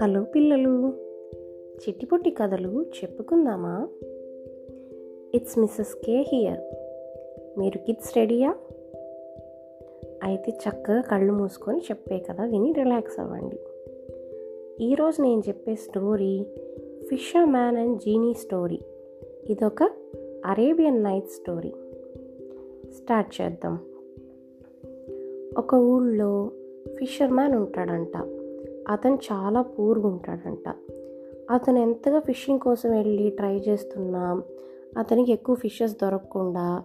Hello పిల్లలు చిట్టిపొట్టి కథలు చెప్పుకుందామా? ఇట్స్ మిస్సెస్ కే హియర్ మీరు కిడ్స్ రెడీయా అయితే చక్కగా కళ్ళు మూసుకొని చెప్పే కదా విని రిలాక్స్ అవ్వండి. ఈరోజు నేను చెప్పే story fisherman and genie story ఇదొక అరేబియన్ నైట్ స్టోరీ స్టార్ట్ చేద్దాం. ఒక ఊళ్ళో ఫిషర్ మ్యాన్ ఉంటాడంట. అతను చాలా పూర్గా ఉంటాడంట. అతను ఎంతగా ఫిషింగ్ కోసం వెళ్ళి ట్రై చేస్తున్నా అతనికి ఎక్కువ ఫిషెస్ దొరకకుండా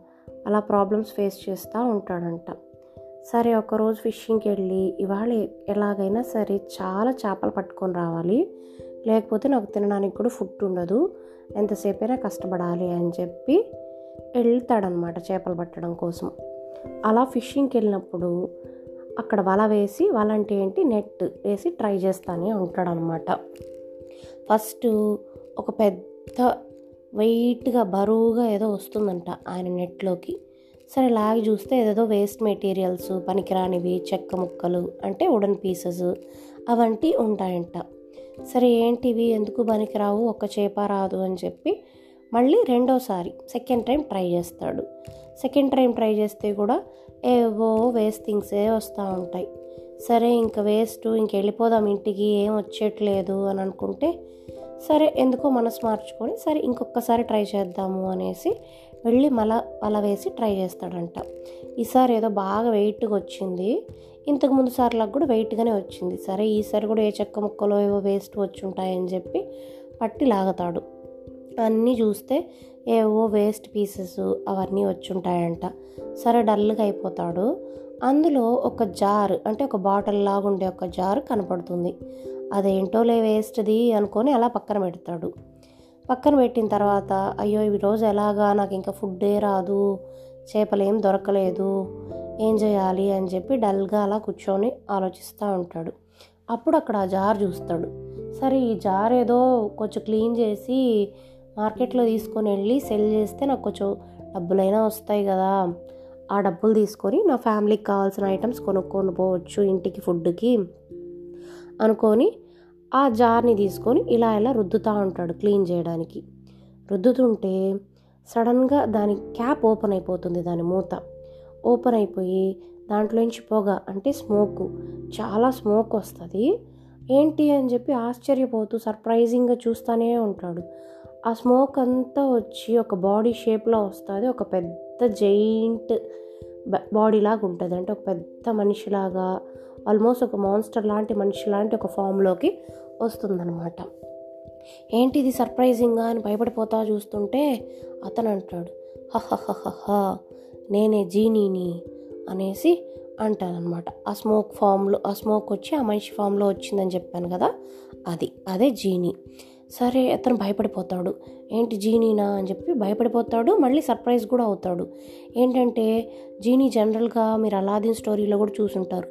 అలా ప్రాబ్లమ్స్ ఫేస్ చేస్తూ ఉంటాడంట. సరే ఒకరోజు ఫిషింగ్కి వెళ్ళి ఇవాళ ఎలాగైనా సరే చాలా చేపలు పట్టుకొని రావాలి. లేకపోతే నాకు తినడానికి కూడా ఫుడ్ ఉండదు. ఎంతసేపైనా కష్టపడాలి అని చెప్పి వెళ్తాడనమాట చేపలు పట్టడం కోసం. అలా ఫిషింగ్కి వెళ్ళినప్పుడు అక్కడ వల వేసి వల అంటే ఏంటి? నెట్ వేసి ట్రై చేస్తానే ఉంటాడనమాట. ఫస్ట్ ఒక పెద్ద వెయిట్గా బరువుగా ఏదో వస్తుందంట ఆయన నెట్లోకి. సరే లాగి చూస్తే ఏదేదో వేస్ట్ మెటీరియల్స్ పనికిరానివి చెక్క ముక్కలు అంటే ఉడన్ పీసెస్ అవంటి ఉంటాయంట. సరే ఏంటివి? ఎందుకు పనికిరావు? ఒక చేప రాదు అని చెప్పి మళ్ళీ రెండోసారి సెకండ్ టైం ట్రై చేస్తాడు. సెకండ్ టైం ట్రై చేస్తే కూడా ఏవో వేస్ట్ థింగ్సే వస్తూ ఉంటాయి. సరే ఇంకా వేస్ట్ ఇంక వెళ్ళిపోదాం ఇంటికి ఏం వచ్చేట్లేదు అని అనుకుంటే సరే ఎందుకో మనసు మార్చుకొని సరే ఇంకొకసారి ట్రై చేద్దాము అనేసి వెళ్ళి మల వల వేసి ట్రై చేస్తాడంట. ఈసారి ఏదో బాగా వెయిట్గా వచ్చింది. ఇంతకు ముందు సార్లకు కూడా వెయిట్గానే వచ్చింది. సరే ఈసారి కూడా ఏ చెక్క ముక్కలో ఏవో వేస్ట్ వచ్చి ఉంటాయని చెప్పి పట్టి లాగుతాడు. అన్నీ చూస్తే ఏవో వేస్ట్ పీసెస్ అవన్నీ వచ్చుంటాయంట. సరే డల్గా అయిపోతాడు. అందులో ఒక జార్ అంటే ఒక బాటిల్ లాగా ఉండే ఒక జార్ కనపడుతుంది. అదేంటోలే వేస్ట్ది అనుకొని అలా పక్కన పెడతాడు. పక్కన పెట్టిన తర్వాత అయ్యో ఈ రోజు ఎలాగా? నాకు ఇంకా ఫుడ్డే రాదు. చేపలేం దొరకలేదు. ఏం చేయాలి? అని చెప్పి డల్గా అలా కూర్చొని ఆలోచిస్తూ ఉంటాడు. అప్పుడు అక్కడ ఆ జార్ చూస్తాడు. సరే ఈ జార్ ఏదో కొంచెం క్లీన్ చేసి మార్కెట్లో తీసుకొని వెళ్ళి సెల్ చేస్తే నాకు కొంచెం డబ్బులైనా వస్తాయి కదా. ఆ డబ్బులు తీసుకొని నా ఫ్యామిలీకి కావాల్సిన ఐటమ్స్ కొనుక్కొని పోవచ్చు ఇంటికి ఫుడ్కి అనుకొని ఆ జార్ని తీసుకొని ఇలా ఇలా రుద్దుతూ ఉంటాడు క్లీన్ చేయడానికి. రుద్దుతుంటే సడన్గా దాని క్యాప్ ఓపెన్ అయిపోతుంది దాని మూత. ఓపెన్ అయిపోయి దాంట్లోంచి పొగ అంటే స్మోక్ చాలా స్మోక్ వస్తుంది. ఏంటి అని చెప్పి ఆశ్చర్యపోతూ సర్ప్రైజింగ్గా చూస్తూనే ఉంటాడు. ఆ స్మోక్ అంతా వచ్చి ఒక బాడీ షేప్లో వస్తుంది. ఒక పెద్ద జైంట్ బాడీ లాగా ఉంటుంది. అంటే ఒక పెద్ద మనిషిలాగా ఆల్మోస్ట్ ఒక మాన్స్టర్ లాంటి మనిషి లాంటి ఒక ఫామ్లోకి వస్తుందన్నమాట. ఏంటి ఇది సర్ప్రైజింగ్గా అని భయపడిపోతా చూస్తుంటే అతను అంటాడు హహహహ నేనే జీనీని అనేసి అంటానమాట ఆ స్మోక్ ఫామ్లో ఆ స్మోక్ వచ్చి ఆ మనిషి ఫామ్లో వచ్చిందని చెప్పాను కదా అది అదే జీనీ. సరే అతను భయపడిపోతాడు. ఏంటి జీనీనా అని చెప్పి భయపడిపోతాడు మళ్ళీ సర్ప్రైజ్ కూడా అవుతాడు. ఏంటంటే జీనీ జనరల్గా మీరు అలాదీన్ స్టోరీలో కూడా చూసుంటారు.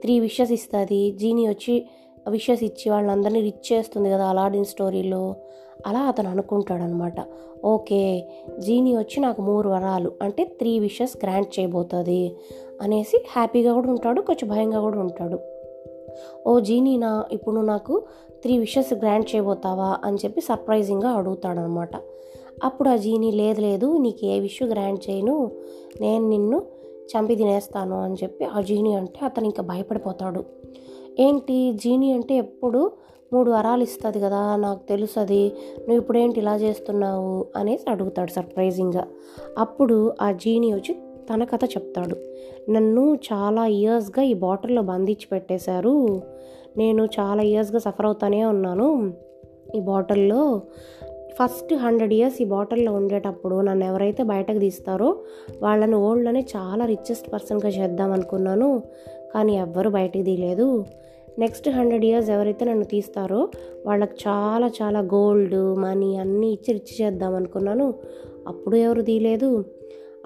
త్రీ విషెస్ ఇస్తుంది జీనీ వచ్చి విషెస్ ఇచ్చి వాళ్ళందరినీ రిచ్ చేస్తుంది కదా అలాడిన్ స్టోరీలో అలా అతను అనుకుంటాడు అనమాట ఓకే జీనీ వచ్చి నాకు మూడు వరాలు అంటే త్రీ విషెస్ గ్రాంట్ చేయబోతుంది అనేసి హ్యాపీగా కూడా ఉంటాడు కొంచెం భయంగా కూడా ఉంటాడు. ఓ జీనీనా ఇప్పుడు నాకు త్రీ విషెస్ గ్రాంట్ చేయబోతావా అని చెప్పి సర్ప్రైజింగ్గా అడుగుతాడనమాట అప్పుడు ఆ జీనీ లేదు లేదు నీకు ఏ విష్ గ్రాంట్ చేయను నేను నిన్ను చంపి తినేస్తాను అని చెప్పి ఆ జీనీ అంటే అతను ఇంకా భయపడిపోతాడు. ఏంటి? జీనీ అంటే ఎప్పుడు మూడు వరాలు ఇస్తుంది కదా నాకు తెలుసది నువ్వు ఇప్పుడేంటి ఇలా చేస్తున్నావు అనేసి అడుగుతాడు సర్ప్రైజింగ్గా అప్పుడు ఆ జీనీ వచ్చి తన కథ చెప్తాడు. నన్ను చాలా ఇయర్స్గా ఈ బాటిల్లో బంధించి పెట్టేశారు. నేను చాలా ఇయర్స్గా సఫర్ అవుతానే ఉన్నాను. ఈ బాటిల్లో ఫస్ట్ హండ్రెడ్ ఇయర్స్ ఈ బాటిల్లో ఉండేటప్పుడు నన్ను ఎవరైతే బయటకు తీస్తారో వాళ్ళని ఓల్డ్లోనే చాలా రిచెస్ట్ పర్సన్గా చేద్దాం అనుకున్నాను. కానీ ఎవ్వరు బయటకు తీయలేదు. నెక్స్ట్ హండ్రెడ్ ఇయర్స్ ఎవరైతే నన్ను తీస్తారో వాళ్ళకి చాలా చాలా గోల్డ్ మనీ అన్నీ ఇచ్చి రిచ్ చేద్దాం అనుకున్నాను. అప్పుడు ఎవరు తీయలేదు.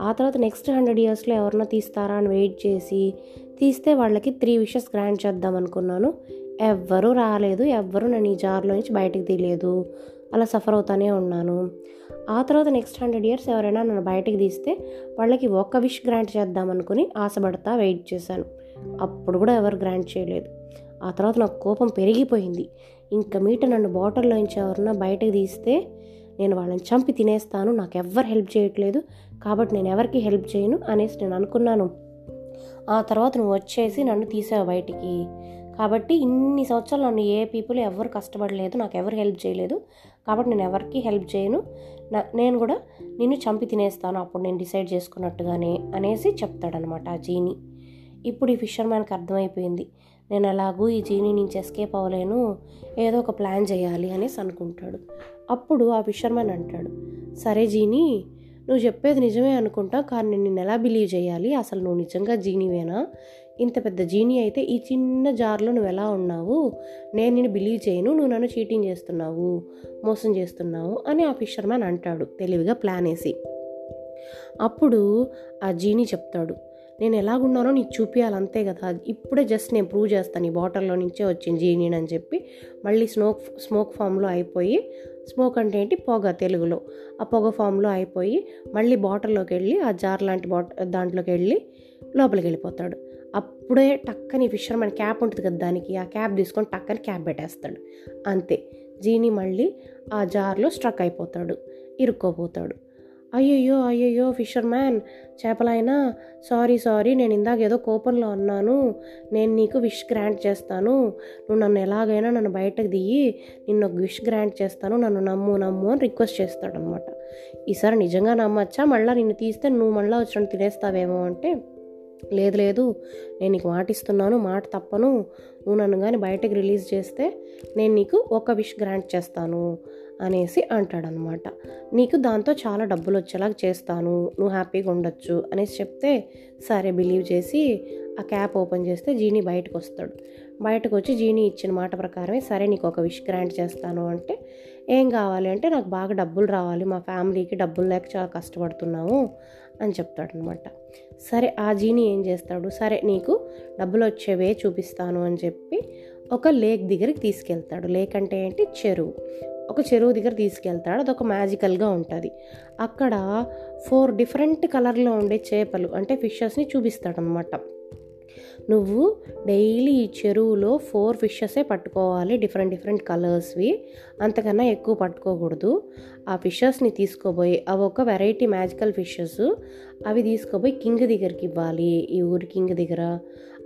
ఆ తర్వాత నెక్స్ట్ హండ్రెడ్ ఇయర్స్లో ఎవరన్నా తీస్తారా అని వెయిట్ చేసి తీస్తే వాళ్ళకి త్రీ విషెస్ గ్రాంట్ చేద్దాం అనుకున్నాను. ఎవ్వరూ రాలేదు ఎవ్వరూ నన్ను ఈ జార్లో నుంచి బయటకు తీయలేదు. అలా సఫర్ అవుతానే ఉన్నాను. ఆ తర్వాత నెక్స్ట్ హండ్రెడ్ ఇయర్స్ ఎవరైనా నన్ను బయటకు తీస్తే వాళ్ళకి ఒక్క విష్ గ్రాంట్ చేద్దామనుకుని ఆశపడతా వెయిట్ చేశాను. అప్పుడు కూడా ఎవరు గ్రాంట్ చేయలేదు. ఆ తర్వాత నాకు కోపం పెరిగిపోయింది. ఇంకా మీట నన్ను బాటిల్లో నుంచి ఎవరన్నా బయటకు తీస్తే నేను వాళ్ళని చంపి తినేస్తాను నాకు ఎవ్వరు హెల్ప్ చేయట్లేదు కాబట్టి నేను ఎవరికి హెల్ప్ చేయను అనేసి నేను అనుకున్నాను. ఆ తర్వాత నువ్వు వచ్చేసి నన్ను తీసావు బయటికి. కాబట్టి ఇన్ని సంవత్సరాలు నన్ను ఏ పీపుల్ ఎవరు కష్టపడలేదు నాకు ఎవరు హెల్ప్ చేయలేదు కాబట్టి నేను ఎవరికి హెల్ప్ చేయను నా నేను కూడా నిన్ను చంపి తినేస్తాను అప్పుడు నేను డిసైడ్ చేసుకున్నట్టుగానే అనేసి చెప్తాడనమాట ఆ జీని. ఇప్పుడు ఈ ఫిషర్మ్యాన్కి అర్థమైపోయింది. నేను ఎలాగూ ఈ జీనీ నుంచి ఎస్కేప్ అవ్వలేను ఏదో ఒక ప్లాన్ చేయాలి అనేసి అనుకుంటాడు. అప్పుడు ఆ ఫిషర్మన్ అంటాడు సరే జీనీ నువ్వు చెప్పేది నిజమే అనుకుంటా కానీ నేను నిన్ను ఎలా బిలీవ్ చేయాలి? అసలు నువ్వు నిజంగా జీనీవేనా? ఇంత పెద్ద జీనీ అయితే ఈ చిన్న జార్లో నువ్వు ఎలా ఉన్నావు? నేను నిన్ను బిలీవ్ చేయను నువ్వు నన్ను చీటింగ్ చేస్తున్నావు మోసం చేస్తున్నావు అని ఆ ఫిషర్మ్యాన్ అంటాడు తెలివిగా ప్లాన్ వేసి. అప్పుడు ఆ జీనీ చెప్తాడు నేను ఎలాగున్నానో నీకు చూపించాలి అంతే కదా. ఇప్పుడే జస్ట్ నేను ప్రూవ్ చేస్తాను ఈ బాటిల్లో నుంచే వచ్చింది జీనీని అని చెప్పి. మళ్ళీ స్మోక్ స్మోక్ ఫామ్లో అయిపోయి స్మోక్ అంటే ఏంటి? పొగ తెలుగులో. ఆ పొగ ఫామ్లో అయిపోయి మళ్ళీ బాటిల్లోకి వెళ్ళి ఆ జార్ లాంటి బాట దాంట్లోకి వెళ్ళి లోపలికి వెళ్ళిపోతాడు. అప్పుడే టక్కని ఫిషర్మెన్ క్యాప్ ఉంటుంది కదా దానికి ఆ క్యాప్ తీసుకొని టక్కని క్యాప్ పెట్టేస్తాడు. అంతే. జీని మళ్ళీ ఆ జార్లో స్ట్రక్ అయిపోతాడు ఇరుక్కోపోతాడు అయ్యయ్యో అయ్యయ్యో ఫిషర్ మ్యాన్ చేపలైనా సారీ సారీ నేను ఇందాక ఏదో కోపంలో అన్నాను. నేను నీకు విష్ గ్రాంట్ చేస్తాను. నువ్వు నన్ను ఎలాగైనా నన్ను బయటకు దిగి నిన్ను ఒక విష్ గ్రాంట్ చేస్తాను నన్ను నమ్ము నమ్ము అని రిక్వెస్ట్ చేస్తాడనమాట ఈసారి నిజంగా నమ్మచ్చా? మళ్ళీ నిన్ను తీస్తే నువ్వు మళ్ళీ వచ్చిన తినేస్తావేమో అంటే లేదు లేదు నేను నీకు మాట ఇస్తున్నాను మాట తప్పను. నువ్వు నన్ను కానీ బయటకు రిలీజ్ చేస్తే నేను నీకు ఒక విష్ గ్రాంట్ చేస్తాను అనేసి అంటాడనమాట నీకు దాంతో చాలా డబ్బులు వచ్చేలాగా చేస్తాను నువ్వు హ్యాపీగా ఉండొచ్చు అనేసి చెప్తే సరే బిలీవ్ చేసి ఆ క్యాప్ ఓపెన్ చేస్తే జీనీ బయటకు వస్తాడు. బయటకు వచ్చి జీనీ ఇచ్చిన మాట ప్రకారమే సరే నీకు ఒక విష్ గ్రాంట్ చేస్తాను అంటే ఏం కావాలి అంటే నాకు బాగా డబ్బులు రావాలి మా ఫ్యామిలీకి డబ్బులు లేక చాలా కష్టపడుతున్నాము అని చెప్తాడనమాట. సరే ఆ జీని ఏం చేస్తాడు? సరే నీకు డబ్బులు వచ్చేవే చూపిస్తాను అని చెప్పి ఒక లేక్ దగ్గరికి తీసుకెళ్తాడు. లేక్ అంటే ఏంటి? చెరువు. ఒక చెరువు దగ్గర తీసుకెళ్తాడు. అదొక మ్యాజికల్గా ఉంటుంది. అక్కడ ఫోర్ డిఫరెంట్ కలర్లో ఉండే చేపలు అంటే ఫిషెస్ని చూపిస్తాడనమాట. నువ్వు డైలీ ఈ చెరువులో ఫోర్ ఫిషెసే పట్టుకోవాలి. డిఫరెంట్ డిఫరెంట్ కలర్స్వి. అంతకన్నా ఎక్కువ పట్టుకోకూడదు. ఆ ఫిషెస్ని తీసుకోబోయి అవి ఒక వెరైటీ మ్యాజికల్ ఫిషెస్. అవి తీసుకోబోయి కింగ్ దగ్గరికి ఇవ్వాలి. ఈ ఊరి కింగ్ దగ్గర.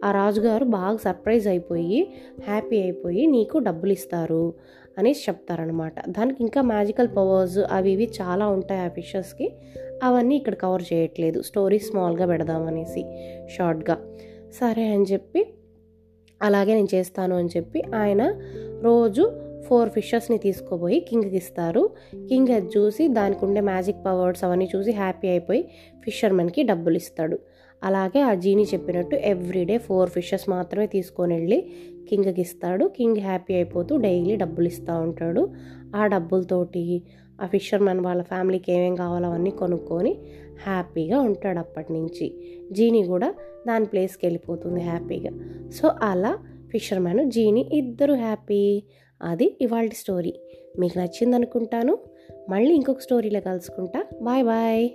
ఆ రాజుగారు బాగా సర్ప్రైజ్ అయిపోయి హ్యాపీ అయిపోయి నీకు డబ్బులు ఇస్తారు అనేసి చెప్తారనమాట దానికి ఇంకా మ్యాజికల్ పవర్స్ అవి ఇవి చాలా ఉంటాయి ఆ ఫిషెస్కి. అవన్నీ ఇక్కడ కవర్ చేయట్లేదు. స్టోరీ స్మాల్గా పెడదామనేసి షార్ట్గా. సరే అని చెప్పి అలాగే నేను చేస్తాను అని చెప్పి ఆయన రోజు ఫోర్ ఫిషెస్ని తీసుకుపోయి కింగ్కి ఇస్తారు. కింగ్ అది చూసి దానికి ఉండే మ్యాజిక్ పవర్స్ అవన్నీ చూసి హ్యాపీ అయిపోయి ఫిషర్మెన్కి డబ్బులు ఇస్తాడు. అలాగే ఆ జీని చెప్పినట్టు ఎవ్రీడే ఫోర్ ఫిషెస్ మాత్రమే తీసుకొని వెళ్ళి కింగ్కి ఇస్తాడు. కింగ్ హ్యాపీ అయిపోతూ డైలీ డబ్బులు ఇస్తూ ఉంటాడు. ఆ డబ్బులతోటి ఆ ఫిషర్మెన్ వాళ్ళ ఫ్యామిలీకి ఏమేం కావాలో అవన్నీ కొనుక్కొని హ్యాపీగా ఉంటాడు అప్పటి నుంచి. జీని కూడా దాని ప్లేస్కి వెళ్ళిపోతుంది హ్యాపీగా. సో అలా ఫిషర్మ్యాన్ జీని ఇద్దరు హ్యాపీ. అది ఇవాళ స్టోరీ. మీకు నచ్చింది అనుకుంటాను మళ్ళీ ఇంకొక స్టోరీలో కలుసుకుంటా. Bye bye.